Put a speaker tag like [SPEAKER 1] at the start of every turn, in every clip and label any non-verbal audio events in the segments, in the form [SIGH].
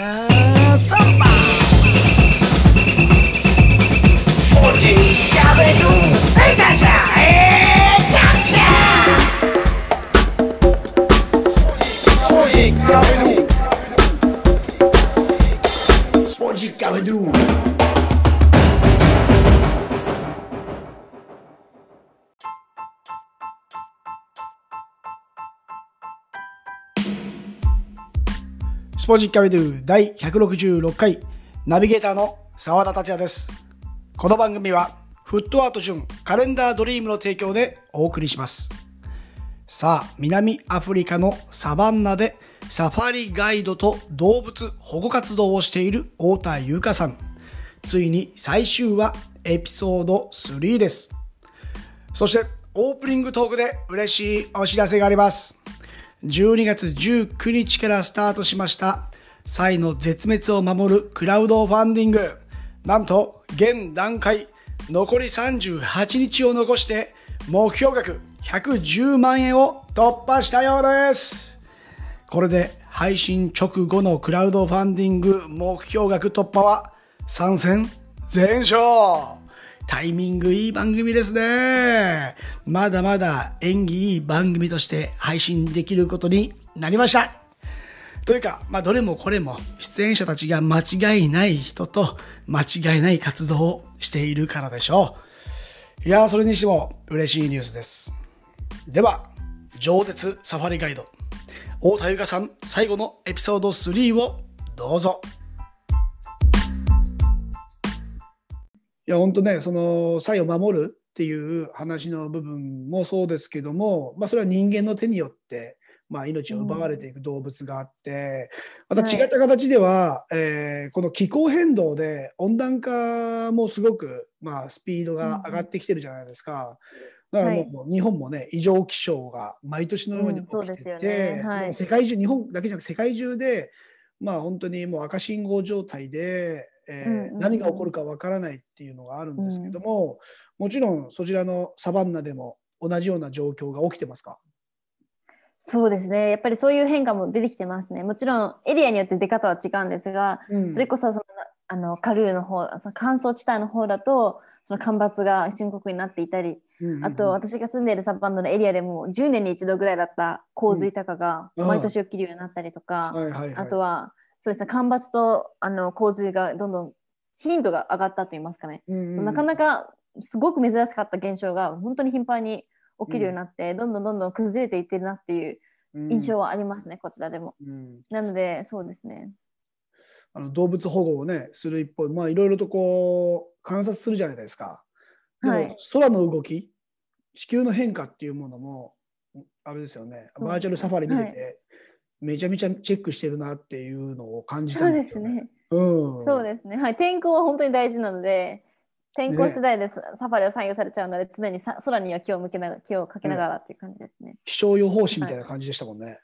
[SPEAKER 1] Have somebody. ポジキャビドゥ第166回ナビゲーターの澤田達也です。この番組はフットアート順カレンダードリームの提供でお送りします。さあ、南アフリカのサバンナでサファリガイドと動物保護活動をしている太田優香さん。ついに最終話エピソード3です。そしてオープニングトークで嬉しいお知らせがあります。12月19日からスタートしました、サイの絶滅を守るクラウドファンディング。なんと、現段階、残り38日を残して、目標額110万円を突破したようです。これで配信直後のクラウドファンディング目標額突破は参戦全勝タイミングいい番組ですね。まだまだ演技いい番組として配信できることになりました。というか、まあどれもこれも出演者たちが間違いない人と間違いない活動をしているからでしょう。いやー、それにしても嬉しいニュースです。では、上鉄サファリガイド、大田由香さん最後のエピソード3をどうぞ。いや本当ねその差異を守るっていう話の部分もそうですけども、まあ、それは人間の手によって、まあ、命を奪われていく動物があって、また違った形では、えーこの気候変動で温暖化もすごく、まあ、スピードが上がってきてるじゃないですか。だからもう日本もね異常気象が毎年のように起きて
[SPEAKER 2] うんそうですよて、ねはい。世界中日本だけじゃなくて世界中でまあ本当にもう赤信号状態で、えーうんうんうん。何が起こるかわからないっていうのがあるんですけども、もちろんそちらのサバンナでも同じような状況が起きてますか？そうですね。やっぱりそういう変化も出てきてますね。もちろんエリアによって出方は違うんですが、うんそれこそそのあのカルーの方、その乾燥地帯の方だと、その干ばつが深刻になっていたり、うんうんあと私が住んでいるサバンナのエリアでも10年に一度ぐらいだった洪水とかがうん毎年起きるようになったりとか、はいはいはい、あとはそうですね、干ばつとあの洪水がどんどん頻度が上がったといいますかね。うんうんなかなかすごく珍しかった現象が本当に頻繁に起きるようになって、どんどんどんどん崩れていってるなっていう印象はありますね、こちらでも。うんなので、そうですね。あの動物保護をねする一方まあいろいろとこう観察するじゃないですか。でも、はい空の動き地球の変化っていうものもあれですよねそうバーチャルサファリ見てて、はいめちゃめちゃチェックしてるなっていうのを感じたそうんでですよね。すね。うん、そうですね。はい。天候は本当に大事なので、天候次第でササファリを採用されちゃうので、常にさ空には気を向けながら、気をかけながらっていう感じですね。気象予報士みたいな感じでしたもんね。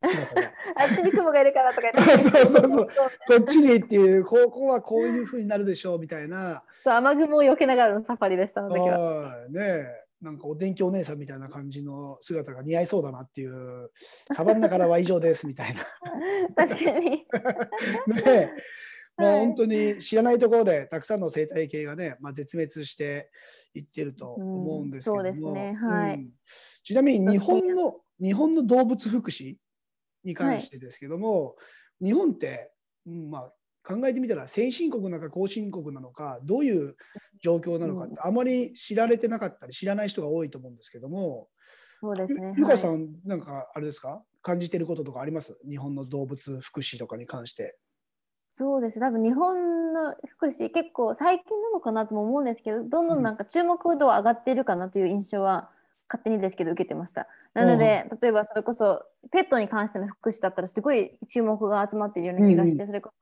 [SPEAKER 2] [LAUGHS] あっちに雲がいるからとか言って。[LAUGHS] そうそうそうこっちにっていうここはこういうふうになるでしょうみたいな。そう雨雲を避けながらのサファリでした、あの時は。はい。ねえ。なんかお天気お姉さんみたいな感じの姿が似合いそうだなっていう。サバンナからは以上ですみたいな。[LAUGHS] 確かに。ねえまあはい。本当に知らないところでたくさんの生態系がね、まあ、絶滅していってると思うんですけども、うんそうですね。はい。うん。ちなみに日本の日本の動物福祉に関してですけども、日本って、うんまあ、考えてみたら先進国なのか後進国なのかどういう状況なのかってあまり知られてなかったり知らない人が多いと思うんですけども、そうですね。ゆゆかさはい。んなんかあれですか？感じてることとかあります？日本の動物福祉とかに関して。そうです。多分日本の福祉、結構最近なのかなとも思うんですけど、どんどんなんか注目度は上がっているかなという印象は勝手にですけど受けてました。なので、例えばそれこそペットに関しての福祉だったらすごい注目が集まっているような気がして、
[SPEAKER 3] うん
[SPEAKER 2] それこ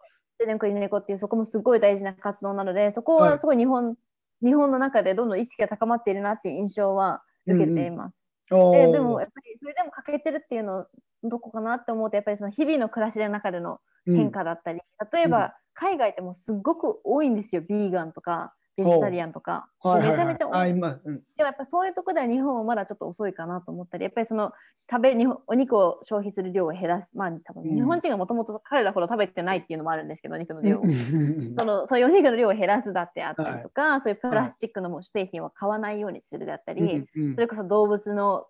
[SPEAKER 2] そ猫犬猫っていうそこもすごい大事な活動なので、そこ
[SPEAKER 3] は
[SPEAKER 2] はいすごい日本、日本の中でどんどん意識が高まっているなっていう印象は受けています。ででもやっぱりそれでも欠けてるっていうのどこかなって思うとやっぱりその日々の暮らしの中での変化だったり、例えば海外ってもうすっごく多いんですよ。ビーガンとかベジタリアンとか、
[SPEAKER 1] はいはいはい。
[SPEAKER 2] めちゃめちゃ多い。
[SPEAKER 1] うん、
[SPEAKER 2] でもやっぱそういうところでは日本はまだちょっと遅いかなと思ったりやっぱりその食べ日本お肉を消費する量を減らす。まあ多分
[SPEAKER 1] うん。
[SPEAKER 2] 日本人がもともと彼らほど食べてないっていうのもあるんですけどお肉の量を。
[SPEAKER 1] うんうんうん
[SPEAKER 2] そのそういうお肉の量を減らすだってあったりとか、そういうプラスチックのも製品を買わないようにするだったり、
[SPEAKER 1] うんうん。
[SPEAKER 2] それこそ動物の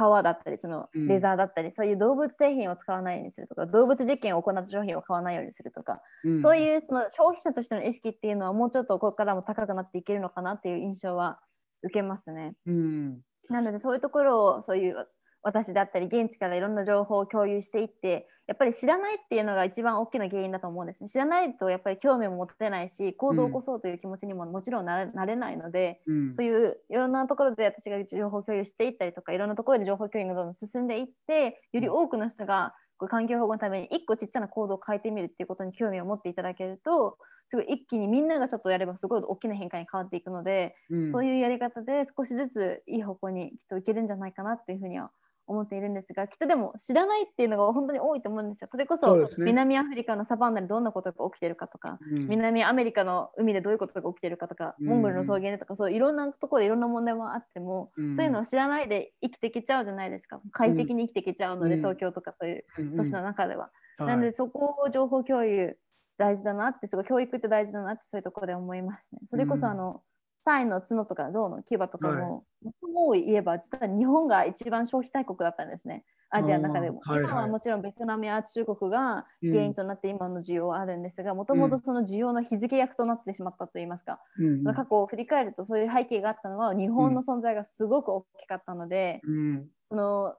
[SPEAKER 2] 皮だったりその
[SPEAKER 1] うん。
[SPEAKER 2] レザーだったり、そういう動物製品を使わないようにするとか動物実験を行った商品を買わないようにするとか、
[SPEAKER 1] うん。
[SPEAKER 2] そういうその消費者としての意識っていうのはもうちょっとここからも高くなっていけるのかなっていう印象は受けますね。
[SPEAKER 1] うん。
[SPEAKER 2] なのでそういうところをそういう私だったり現地からいろんな情報を共有していってやっぱり知らないっていうのが一番大きな原因だと思うんですね。知らないとやっぱり興味も持てないし行動を起こそうという気持ちにももちろんなれないので、
[SPEAKER 1] うん。
[SPEAKER 2] そういういろんなところで私が情報共有していったりとかいろんなところで情報共有がどんどん進んでいってより多くの人が環境保護のために一個ちっちゃな行動を変えてみるっていうことに興味を持っていただけるとすごい一気にみんながちょっとやればすごい大きな変化に変わっていくので、
[SPEAKER 1] うん。
[SPEAKER 2] そういうやり方で少しずついい方向にきっといけるんじゃないかなっていうふうには思っているんですがきっとでも知らないっていうのが本当に多いと思うんですよ。それこそ南アフリカのサバンナでどんなことが起きてるかとか、
[SPEAKER 1] うん。
[SPEAKER 2] 南アメリカの海でどういうことが起きてるかとか、
[SPEAKER 1] うん。
[SPEAKER 2] モンゴルの草原でとかそういろんなところでいろんな問題もあっても、
[SPEAKER 1] うん。
[SPEAKER 2] そういうのを知らないで生きていけちゃうじゃないですか。快適に生きていけちゃうので、
[SPEAKER 1] うん。
[SPEAKER 2] 東京とかそういう
[SPEAKER 1] うん
[SPEAKER 2] 都市の中では。
[SPEAKER 1] はい。
[SPEAKER 2] なのでそこを情報共有大事だなってすごい教育って大事だなってそういうところで思いますね。それこそ
[SPEAKER 1] うん
[SPEAKER 2] あの、サイの角とか象の牙とかも、もう言えば実は日本が一番消費大国だったんですね。アジアの中でも。
[SPEAKER 1] はいはい。
[SPEAKER 2] 今はもちろんベトナムや中国が原因となって今の需要はあるんですが、もともとその需要の日付役となってしまったといいますか、
[SPEAKER 1] うん。
[SPEAKER 2] その過去を振り返るとそういう背景があったのは日本の存在がすごく大きかったので、
[SPEAKER 1] うん。
[SPEAKER 2] その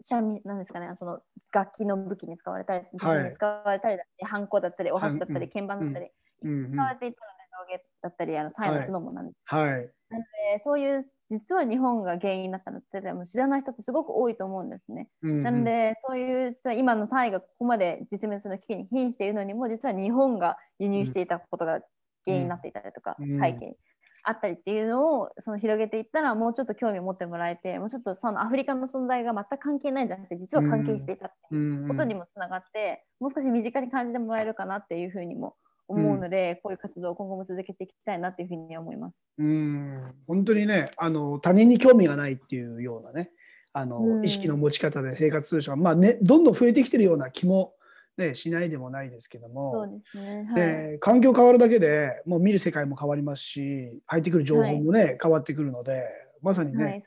[SPEAKER 2] 三味なんですかねその楽器の武器に使われたり、
[SPEAKER 1] はい。
[SPEAKER 2] 武器に使われたりだったり、ハンコだったり、お箸だったり、
[SPEAKER 1] うん
[SPEAKER 2] 鍵盤だったり、
[SPEAKER 1] うんうん。
[SPEAKER 2] 使われていたので、象牙だったり、あのサイの角もなんで、
[SPEAKER 1] はい。
[SPEAKER 2] でそういう実は日本が原因だったのってでも知らない人ってすごく多いと思うんですね。
[SPEAKER 1] うん
[SPEAKER 2] なので、そういう今のサイがここまで実滅の危機に瀕しているのにも、実は日本が輸入していたことが原因になっていたりとか、
[SPEAKER 1] うん
[SPEAKER 2] 背景にあったりっていうのをその広げていったら、もうちょっと興味を持ってもらえて、もうちょっとそのアフリカの存在が全く関係ないんじゃなくて、実は関係していたっていうことにもつながって、もう少し身近に感じてもらえるかなっていうふうにも思うので、こういう活動を今後も続けていきたいなっていうふうに思います。
[SPEAKER 1] うん本当にねあの他人に興味がないっていうようなねあの、
[SPEAKER 2] うん
[SPEAKER 1] 意識の持ち方で生活する人が、まあね、どんどん増えてきてるような気も、ね、しないでもないですけど
[SPEAKER 2] そう
[SPEAKER 1] も、
[SPEAKER 2] ですね。はい。
[SPEAKER 1] で環境変わるだけでもう見る世界も変わりますし入ってくる情報もね、変わってくるのでまさにね、
[SPEAKER 2] はい、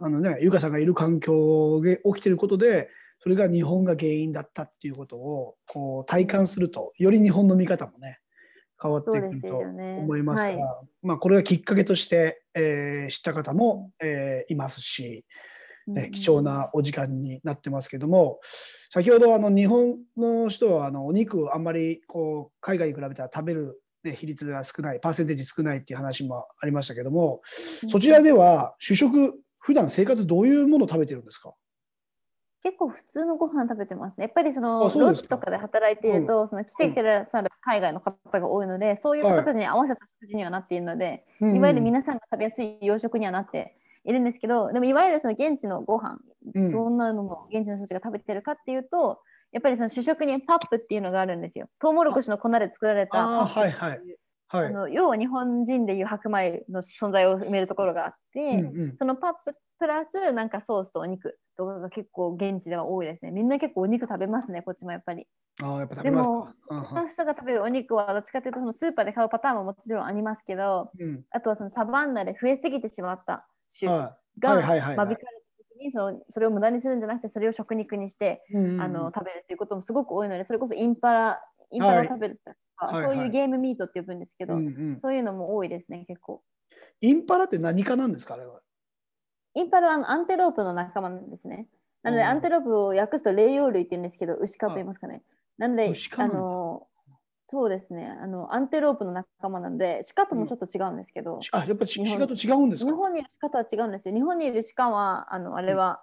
[SPEAKER 1] あのね、ゆかさんがいる環境で起きてることで、それが日本が原因だったっていうことをこう体感すると、より日本の見方もね、変わっていくると思いますから、
[SPEAKER 2] は
[SPEAKER 1] まあこれがきっかけとして、えー知った方も、えーいますし、ね、貴重なお時間になってますけども、先ほどあの日本の人はあのお肉をあんまりこう海外に比べたら食べる、ね、比率が少ない、パーセンテージ少ないっていう話もありましたけども、そちらでは主食、普段生活どういうものを食べてるんですか？
[SPEAKER 2] 結構普通のご飯食べてますね。やっぱりそのロッチとかで働いていると、その来てくださる海外の方が多いので、そういう方たちに合わせた食事にはなっているので、いわゆる皆さんが食べやすい洋食にはなっているんですけど、でもいわゆるその現地のご飯、
[SPEAKER 1] うん。
[SPEAKER 2] どんなのも現地の人たちが食べてるかっていうと、やっぱりその主食にパップっていうのがあるんですよ。トウモロコシの粉で作られた
[SPEAKER 1] あはい。はい。
[SPEAKER 2] あの要は日本人でいう白米の存在を埋めるところがあって、
[SPEAKER 1] うんうん。
[SPEAKER 2] そのパッププラスなんかソースとお肉とかが結構現地では多いですね。みんな結構お肉食べますね、こっちもやっぱり。
[SPEAKER 1] ああ、やっぱ食べますか？
[SPEAKER 2] その人が食べるお肉はどっちかというとそのスーパーで買うパターンももちろんありますけど、
[SPEAKER 1] うん
[SPEAKER 2] あとはそのサバンナで増えすぎてしまった種
[SPEAKER 1] は
[SPEAKER 2] が
[SPEAKER 1] はいはいはいはい
[SPEAKER 2] 間引かれた時にそのそれを無駄にするんじゃなくてそれを食肉にして、
[SPEAKER 1] いうんうん
[SPEAKER 2] あの食べるっていうこともすごく多いのでそれこそインパラインパラを食べるとか、
[SPEAKER 1] はいはい
[SPEAKER 2] そういうゲームミートって呼ぶんですけど、
[SPEAKER 1] うんうん
[SPEAKER 2] そういうのも多いですね結構。
[SPEAKER 1] インパラって何かなんですかあれは？
[SPEAKER 2] インパラはアンテロープの仲間なんですね。なので、
[SPEAKER 1] うん
[SPEAKER 2] アンテロープを訳すと霊養類って言うんですけど、牛科と言いますかね。なのであの、そうですねあの、アンテロープの仲間なんで、鹿ともちょっと違うんですけど、
[SPEAKER 1] あ、やっぱち
[SPEAKER 2] 日本
[SPEAKER 1] 鹿と違うんですか？
[SPEAKER 2] 日本にいる鹿とは違うんですよ。日本にいる鹿は、あのあれは、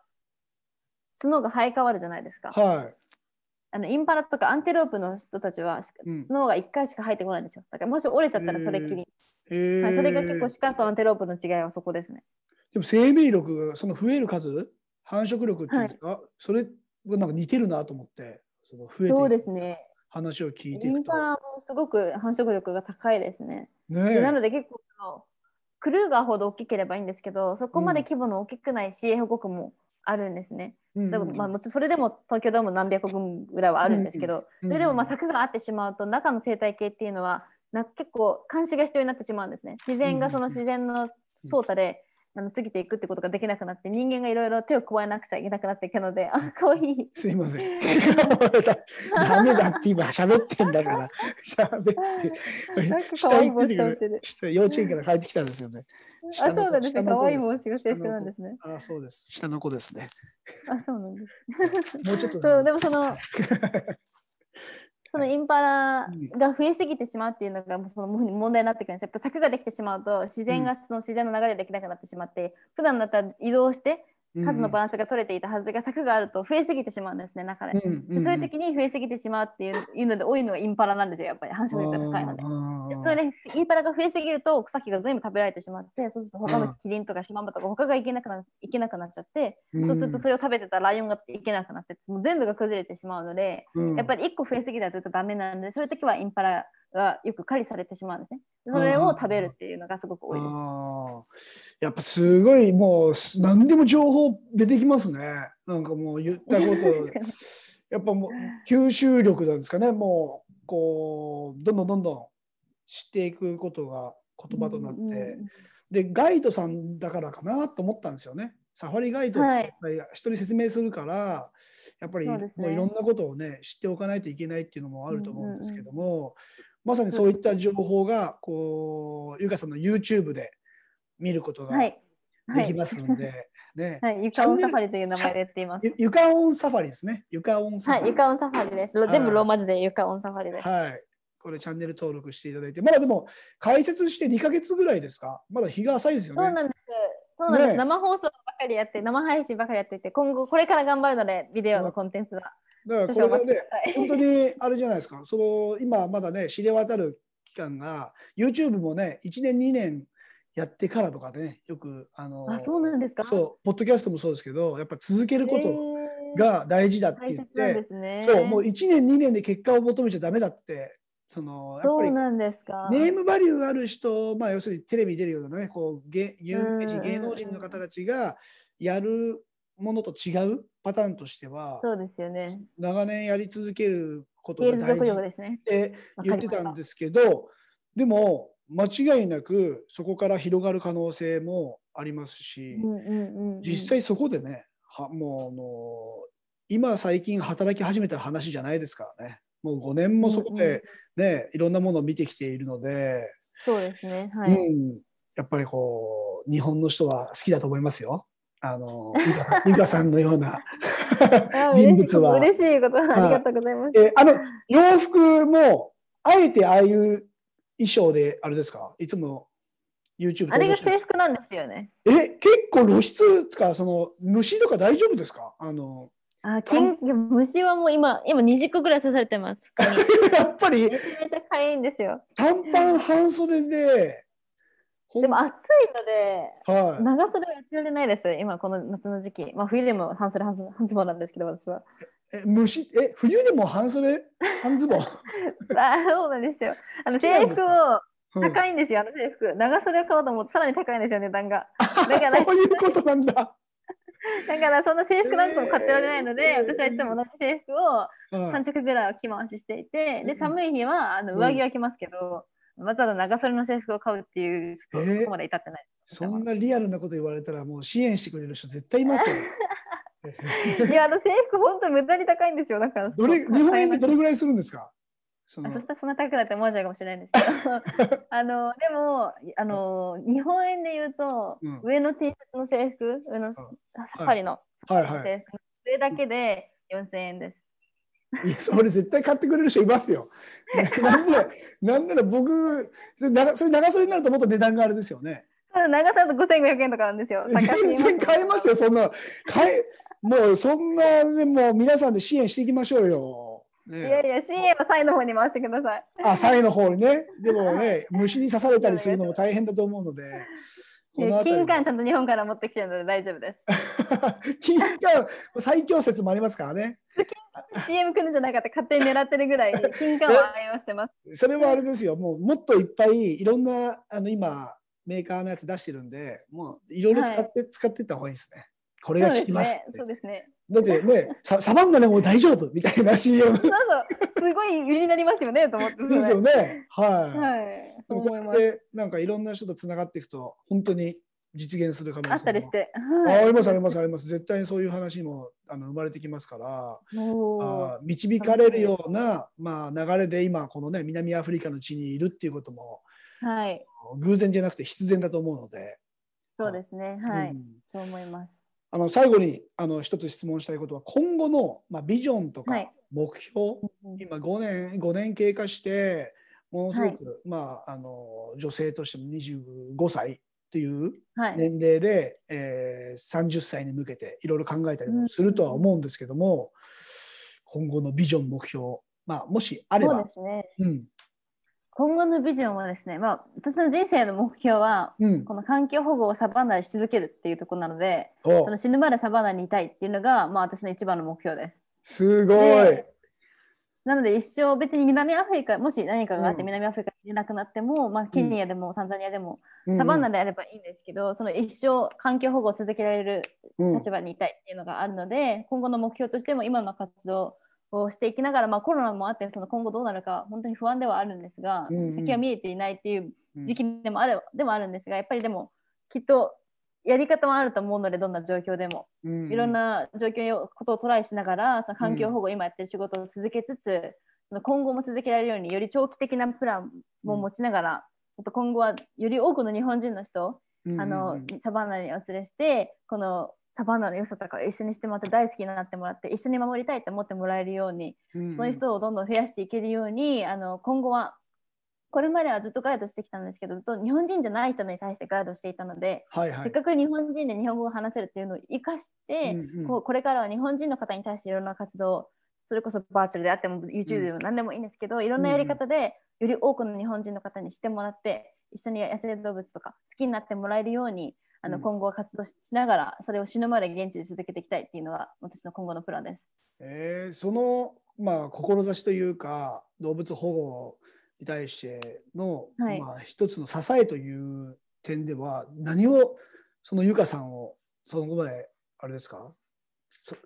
[SPEAKER 2] 角が生え変わるじゃないですか。
[SPEAKER 1] はい。
[SPEAKER 2] あのインパラとかアンテロープの人たちは、
[SPEAKER 1] うん
[SPEAKER 2] 角が1回しか生えてこないんですよ。だからもし折れちゃったらそれっきり。
[SPEAKER 1] へ
[SPEAKER 2] はい、それが結
[SPEAKER 1] ー
[SPEAKER 2] 構鹿とアンテロープの違いはそこですね。
[SPEAKER 1] でも生命力がその増える数、繁殖力っていうんですか、それがなんか似てるなと思って、その増えていく
[SPEAKER 2] そうですね。
[SPEAKER 1] 話を聞いて
[SPEAKER 2] インパラもすごく繁殖力が高いですね。ねなので結構クルーガーほど大きければいいんですけどそこまで規模の大きくない CA 保国もあるんですね。うん、だからまあ、それでも東京ドーム何百分ぐらいはあるんですけど、それでもまあ柵があってしまうと中の生態系っていうのはな結構監視が必要になってしまうんですね。自然がその自然の淘汰であの過ぎていくってことができなくなって人間がいろいろ手を加えなくちゃいけなくなっていくので。あかわい。い
[SPEAKER 1] すいません。ダメだって今喋ってんだから。喋って。
[SPEAKER 2] かわいい帽子かぶってる。
[SPEAKER 1] 幼稚園から帰ってきたんですよね。
[SPEAKER 2] あそうなんですね。かわいい帽子が制服なんですね。
[SPEAKER 1] あそうです。下の子ですね。
[SPEAKER 2] あそうなんです。
[SPEAKER 1] もうちょっと。
[SPEAKER 2] そうでもそのそのインパラが増えすぎてしまうっていうのがその問題になってくるんですやっぱ柵ができてしまうと自然がその自然の流れできなくなってしまって、普段だったら移動して数のバランスが取れていたはずが柵があると増えすぎてしまうんですね中で,、でそういう時に増えすぎてしまうっていういうので多いのがインパラなんですよやっぱり。繁殖力が高いのででそれインパラが増えすぎると草木が全部食べられてしまってそうすると他のキリンとかシマンバとか他がいけなくないけなくなっちゃって、そうするとそれを食べてたライオンがいけなくなってもう全部が崩れてしまうので、やっぱり1個増えすぎたらずっとダメなんでそういう時はインパラがよく狩りされてしまうんですね。それを食べるっていうのがすごく多いです。
[SPEAKER 1] やっぱすごいもう何でも情報出てきますね。なんかもう言ったこと [LAUGHS] やっぱもう吸収力なんですかね。もうこうどんどんどんどん知っていくことが言葉となって、うんうん、でガイドさんだからかなと思ったんですよね。サファリガイドって人に説明するから、はい、やっぱりもういろんなことをね知っておかないといけないっていうのもあると思うんですけども、まさにそういった情報がこうゆかさんの YouTube で見ることができますので、
[SPEAKER 2] ね。[LAUGHS] はい、ゆかおんサファリという名前でやっています。
[SPEAKER 1] ゆかおんサファリですね。ゆかおん
[SPEAKER 2] サファリ。はい、ゆかおんサファリです。全部ローマ字でゆかおんサファリです。
[SPEAKER 1] はい。これチャンネル登録していただいて、まだでも解説して2か月ぐらいですか？まだ日が浅いですよね。
[SPEAKER 2] そうなんです。そうなんです。ね、生放送ばかりやって、生配信ばかりやっていて、今後これから頑張るので、ビデオのコンテンツは。
[SPEAKER 1] だからこれで、ね、本当にあれじゃないですか、その今まだね、知れ渡る期間が、YouTube もね、1年、2年やってからとかね、よく、あの
[SPEAKER 2] あそうなんですか？
[SPEAKER 1] そう、ポッドキャストもそうですけど、やっぱ続けることが大事だって言って、ね、そう、もう1年、2年で結果を求めちゃだめだって。そのやっぱりネームバリューがある人、まあ、要するにテレビ出るようなねこう芸有名人芸能人の方たちがやるものと違うパターンとしては、
[SPEAKER 2] そうですよね。
[SPEAKER 1] 長年やり続けることが大事って言ってたんですけど、
[SPEAKER 2] ね、
[SPEAKER 1] でも間違いなくそこから広がる可能性もありますし、実際そこでね、はもうあの今最近働き始めた話じゃないですからね。もう5年もそこでね、うんうん、いろんなものを見てきているので、
[SPEAKER 2] そうですね。はい。うん、
[SPEAKER 1] やっぱりこう日本の人は好きだと思いますよ。あのゆかさんのような人物は。
[SPEAKER 2] 嬉しいことありがとうございます。
[SPEAKER 1] えあの洋服もあえてああいう衣装であれですか？いつも YouTube
[SPEAKER 2] あれが制服なんですよね。
[SPEAKER 1] え結構露出つかその虫とか大丈夫ですか？あの
[SPEAKER 2] あけん虫はもう今今20個ぐらい刺されてます。[LAUGHS]
[SPEAKER 1] やっぱりめ
[SPEAKER 2] ちゃめちゃかいいんですよ。
[SPEAKER 1] 短パン半袖で
[SPEAKER 2] でも暑いので、はい、長袖はやってられないです、今この夏の時期。まあ冬でも半袖半半ズボンなんですけど、私は。
[SPEAKER 1] え、虫、え、冬でも半袖？半ズボン？[LAUGHS] あ
[SPEAKER 2] そうなんですよ。あの制服を、高いんですよ、あの制服。長袖を買おうと思うとさらに高いんですよ、値段が。[LAUGHS]
[SPEAKER 1] だからそういうことなんだ。[LAUGHS]
[SPEAKER 2] だからその制服なんかも買ってられないので、私はいつも同じ制服を3着ぐらいは着回ししていて、で寒い日はあの上着は着ますけど、わざわざ長袖の制服を買うっていう、ちょっとそこまで至ってない、
[SPEAKER 1] えー、そんなリアルなこと言われたら、もう支援してくれる人絶対いますよ。[LAUGHS]
[SPEAKER 2] いや、あの制服、本当無駄に高いんですよ。だから
[SPEAKER 1] どれ日本円でどれぐらいするんですか？
[SPEAKER 2] そそしたらそんな高くなって思っちゃうかもしれないん。ですけどあのでもあの日本円で言うと、うん、上の T シャツの制服上のサファリの制服、はい。はい。はい、上だけで4000円です。
[SPEAKER 1] いやそれ絶対買ってくれる人いますよ。[LAUGHS] なんならなんなら僕それ長袖になるともっと値段があれですよね。
[SPEAKER 2] 長さだと5500円とかなんですよ。
[SPEAKER 1] 全然買えますよ、そんな。買えもうそんな、でも皆さんで支援していきましょうよ。
[SPEAKER 2] ね、いやいや、支援はサイの方に回してください。
[SPEAKER 1] あ、サイの方にね。でもね、[LAUGHS] 虫に刺されたりするのも大変だと思うので、
[SPEAKER 2] 金柑ちゃんと日本から持ってきてるので大丈夫です。[LAUGHS]
[SPEAKER 1] 金柑最強説もありますからね。
[SPEAKER 2] CM 来るんじゃないかって勝手に狙ってるぐらい [LAUGHS] 金柑を愛用してます。
[SPEAKER 1] それはあれですよ。もうもっといっぱいいろんなあの今メーカーのやつ出してるんで、もういろいろ使って、はい、使っていった方がいいですね。これが効きます
[SPEAKER 2] そうですね。
[SPEAKER 1] だってね、ササバンナで [LAUGHS] も大丈夫みたいな CM。
[SPEAKER 2] そうそう、すごい売りになりますよねと思って。
[SPEAKER 1] ですよね。はい。
[SPEAKER 2] はい。
[SPEAKER 1] そう思います。なんかいろんな人とつながっていくと、本当に実現する可能性
[SPEAKER 2] あったりして。
[SPEAKER 1] はい、ありますありますあります。絶対にそういう話もあの生まれてきますから、あ導かれるような、まあ、流れで今このね南アフリカの地にいるっていうことも、
[SPEAKER 2] はい、
[SPEAKER 1] 偶然じゃなくて必然だと思うので。
[SPEAKER 2] そうですね。はい、うん、そう思います。
[SPEAKER 1] あの最後にあの一つ質問したいことは今後の、まあ、ビジョンとか目標、はい、今5年 ,5 年経過してものすごく、はい、まあ、あの女性としても25歳という年齢で、はい、えー、30歳に向けていろいろ考えたりもするとは思うんですけども、うん、今後のビジョン目標、まあ、もしあれば。
[SPEAKER 2] そうですね、うん。今後のビジョンはですね、まあ、私の人生の目標は、うん、この環境保護をサバンナでし続けるっていうところなのでその死ぬまでサバンナにいたいっていうのが、まあ、私の一番の目標です。
[SPEAKER 1] すごい
[SPEAKER 2] なので一生別に南アフリカもし何かがあって南アフリカにいなくなっても、うん、まあ、ケニアでもタンザニアでも、サバンナであればいいんですけど、うん、その一生環境保護を続けられる立場にいたいっていうのがあるので、今後の目標としても今の活動をしていきながら、まあ、コロナもあってその今後どうなるか本当に不安ではあるんですが、うんうん、先は見えていないっていう時期でもある、でもあるんですがやっぱりでもきっとやり方もあると思うのでどんな状況でも、うん。うん、いろんな状況のことをトライしながらその環境保護、今やってる仕事を続けつつ今後も続けられるようにより長期的なプランも持ちながら、うん、今後はより多くの日本人の人、うんうん、あのサバンナにお連れしてこのサバンナの良さとか一緒にしてもらって大好きになってもらって一緒に守りたいって思ってもらえるように、うんうん、そういう人をどんどん増やしていけるようにあの今後はこれまではずっとガイドしてきたんですけどずっと日本人じゃない人に対してガイドしていたので、はいはい、せっかく日本人で日本語を話せるっていうのを生かして、うんうん、こうこれからは日本人の方に対していろんな活動それこそバーチャルであっても YouTube でも何でもいいんですけど、うん、いろんなやり方でより多くの日本人の方にしてもらって一緒に野生動物とか好きになってもらえるようにあの今後は活動しながらそれを死ぬまで現地で続けていきたいっていうのが私の今後のプランです。
[SPEAKER 1] えー、そのまあ志というか動物保護に対しての、はい、まあ、一つの支えという点では何をそのゆかさんをその後まであれですか？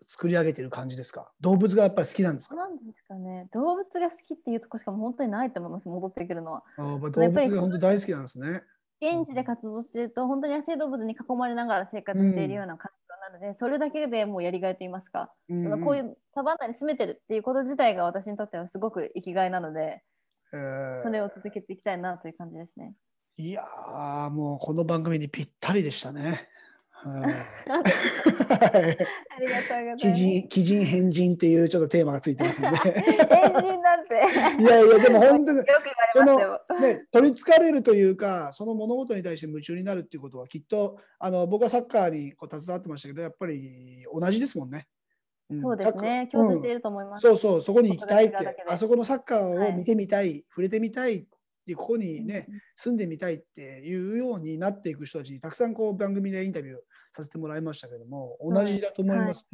[SPEAKER 1] 作り上げてる感じですか？動物がやっぱり好きなんですか？
[SPEAKER 2] なんですかね。動物が好きっていうとこしかも本当にないと思います戻ってくるのは。
[SPEAKER 1] あ動物が本当大好きなんですね。
[SPEAKER 2] 現地で活動してると本当に野生動物に囲まれながら生活しているような環境なので、うん、それだけでもうやりがいと言いますか、うんうん、こういうサバンナに住めてるっていうこと自体が私にとってはすごく生きがいなので、えー、それを続けていきたいなという感じですね。
[SPEAKER 1] いやもうこの番組にぴったりでしたね。[LAUGHS] ありがとうございます。鬼人、変人っていうちょっとテーマがついてますんで。
[SPEAKER 2] 変人なんて。[LAUGHS]
[SPEAKER 1] いやいや、でも本当に。よく言われますよ。ね、取りつかれるというか、その物事に対して夢中になるっていうことは、きっと、あの、僕はサッカーにこう携わってましたけど、やっぱり同じですもんね。
[SPEAKER 2] うん、そうですね。共通していると思います。
[SPEAKER 1] うん、そうそう、そこに行きたいって、あそこのサッカーを見てみたい、はい、触れてみたいでここにね、住んでみたいっていうようになっていく人たちにたくさんこう番組でインタビューさせてもらいましたけども同じだと思います。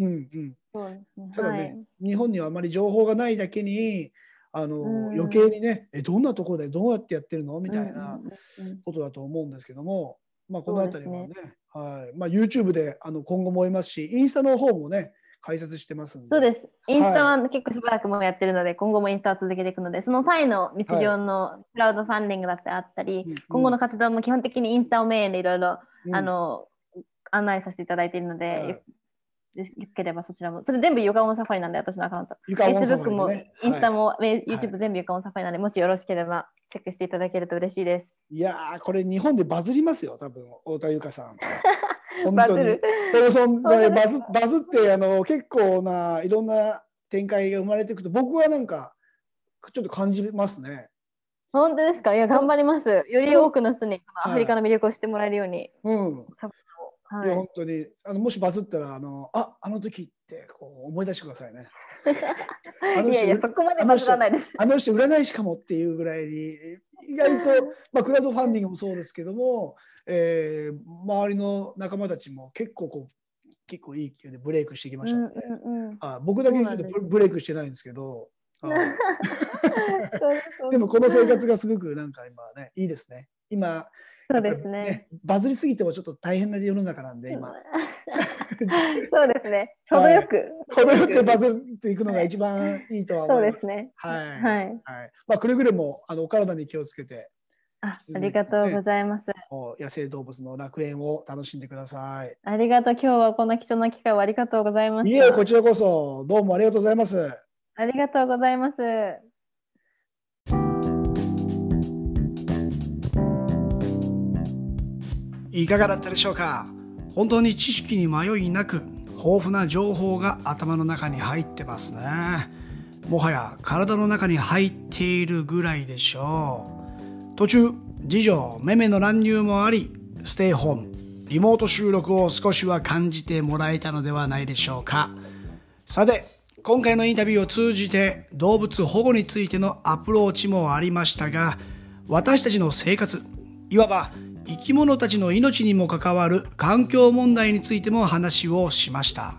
[SPEAKER 1] ただね、はい、日本にはあまり情報がないだけにあの、うん、余計にねえどんなところでどうやってやってるの？みたいなことだと思うんですけども、まあ、この辺りはね、ね、はい。まあ、YouTube であの今後もいますしインスタの方もね解説してます。
[SPEAKER 2] そうです。インスタは結構しばらくもやってるので、はい、今後もインスタを続けていくので、その際の密漁のクラウドファンディングだってあったり、はい、今後の活動も基本的にインスタをメインでいろいろ、あの案内させていただいているので、はい、よければそちらも。それ全部ヨガオンサファリなんで、私のアカウント。フェイスブックも、インスタも、はい、YouTube 全部ヨガオンサファリなんで、もしよろしければチェックしていただけると嬉しいです。
[SPEAKER 1] いやこれ日本でバズりますよ、多分太田由香さん。[LAUGHS] 本当に。でもバズバズってあの結構ないろんな展開が生まれていくと僕はなんかちょっと感じますね。
[SPEAKER 2] 本当ですか？いや頑張ります。より多くの人にアフリカの魅力を知ってもらえるように。
[SPEAKER 1] うん。はい、いや本当に。あのもしバズったらあのああの時ってこう思い出してくださいね。[LAUGHS]
[SPEAKER 2] いやいやそこまでバズらないです。
[SPEAKER 1] あの人占い師かもっていうぐらいに
[SPEAKER 2] 意外と、[LAUGHS] まあ、クラウドファンディングもそうですけども、えー、周りの仲間たちも結構こう結構いい勢いでブレイクしてきましたので、うんうんうん、あ僕だけちょっとブレイクしてないんですけど [LAUGHS] でもこの生活がすごくなんか今ねいいですね。今
[SPEAKER 4] そうですね、ね、
[SPEAKER 2] バズりすぎてもちょっと大変な世の中なんで今。[LAUGHS]
[SPEAKER 4] そうですね。程よく、はい、
[SPEAKER 2] 程よくバズっていくのが一番いいとは思います、そうですね。はい、はい。はい、まあくれぐれもあのお体に気をつけて
[SPEAKER 4] あありがとうございます、
[SPEAKER 2] 野生動物の楽園を楽しんでください。
[SPEAKER 4] ありがとう。今日はこんな貴重な機会をありがとうございま
[SPEAKER 2] すいえこちらこそ。どうもありがとうございます。
[SPEAKER 4] ありがとうございます
[SPEAKER 1] いかがだったでしょうか？本当に知識に迷いなく豊富な情報が頭の中に入ってますね。もはや体の中に入っているぐらいでしょう。途中次女めめの乱入もありステイホーム。リモート収録を少しは感じてもらえたのではないでしょうか。さて今回のインタビューを通じて動物保護についてのアプローチもありましたが私たちの生活いわば生き物たちの命にも関わる環境問題についても話をしました。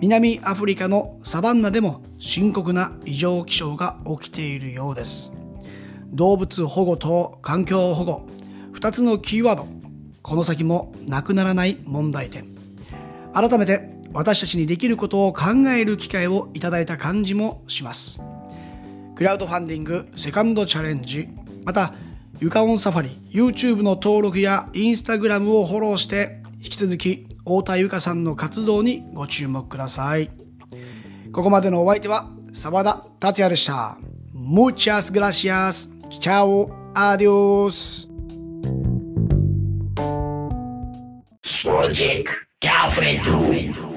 [SPEAKER 1] 南アフリカのサバンナでも深刻な異常気象が起きているようです。動物保護と環境保護2つのキーワード。この先もなくならない問題点。改めて私たちにできることを考える機会をいただいた感じもします。クラウドファンディングセカンドチャレンジまたゆかおんサファリ YouTube の登録や Instagram をフォローして引き続き太田ゆかさんの活動にご注目ください。ここまでのお相手は沢田達也でした。Muchas gracias. Chao. Adios. Project Girlfriend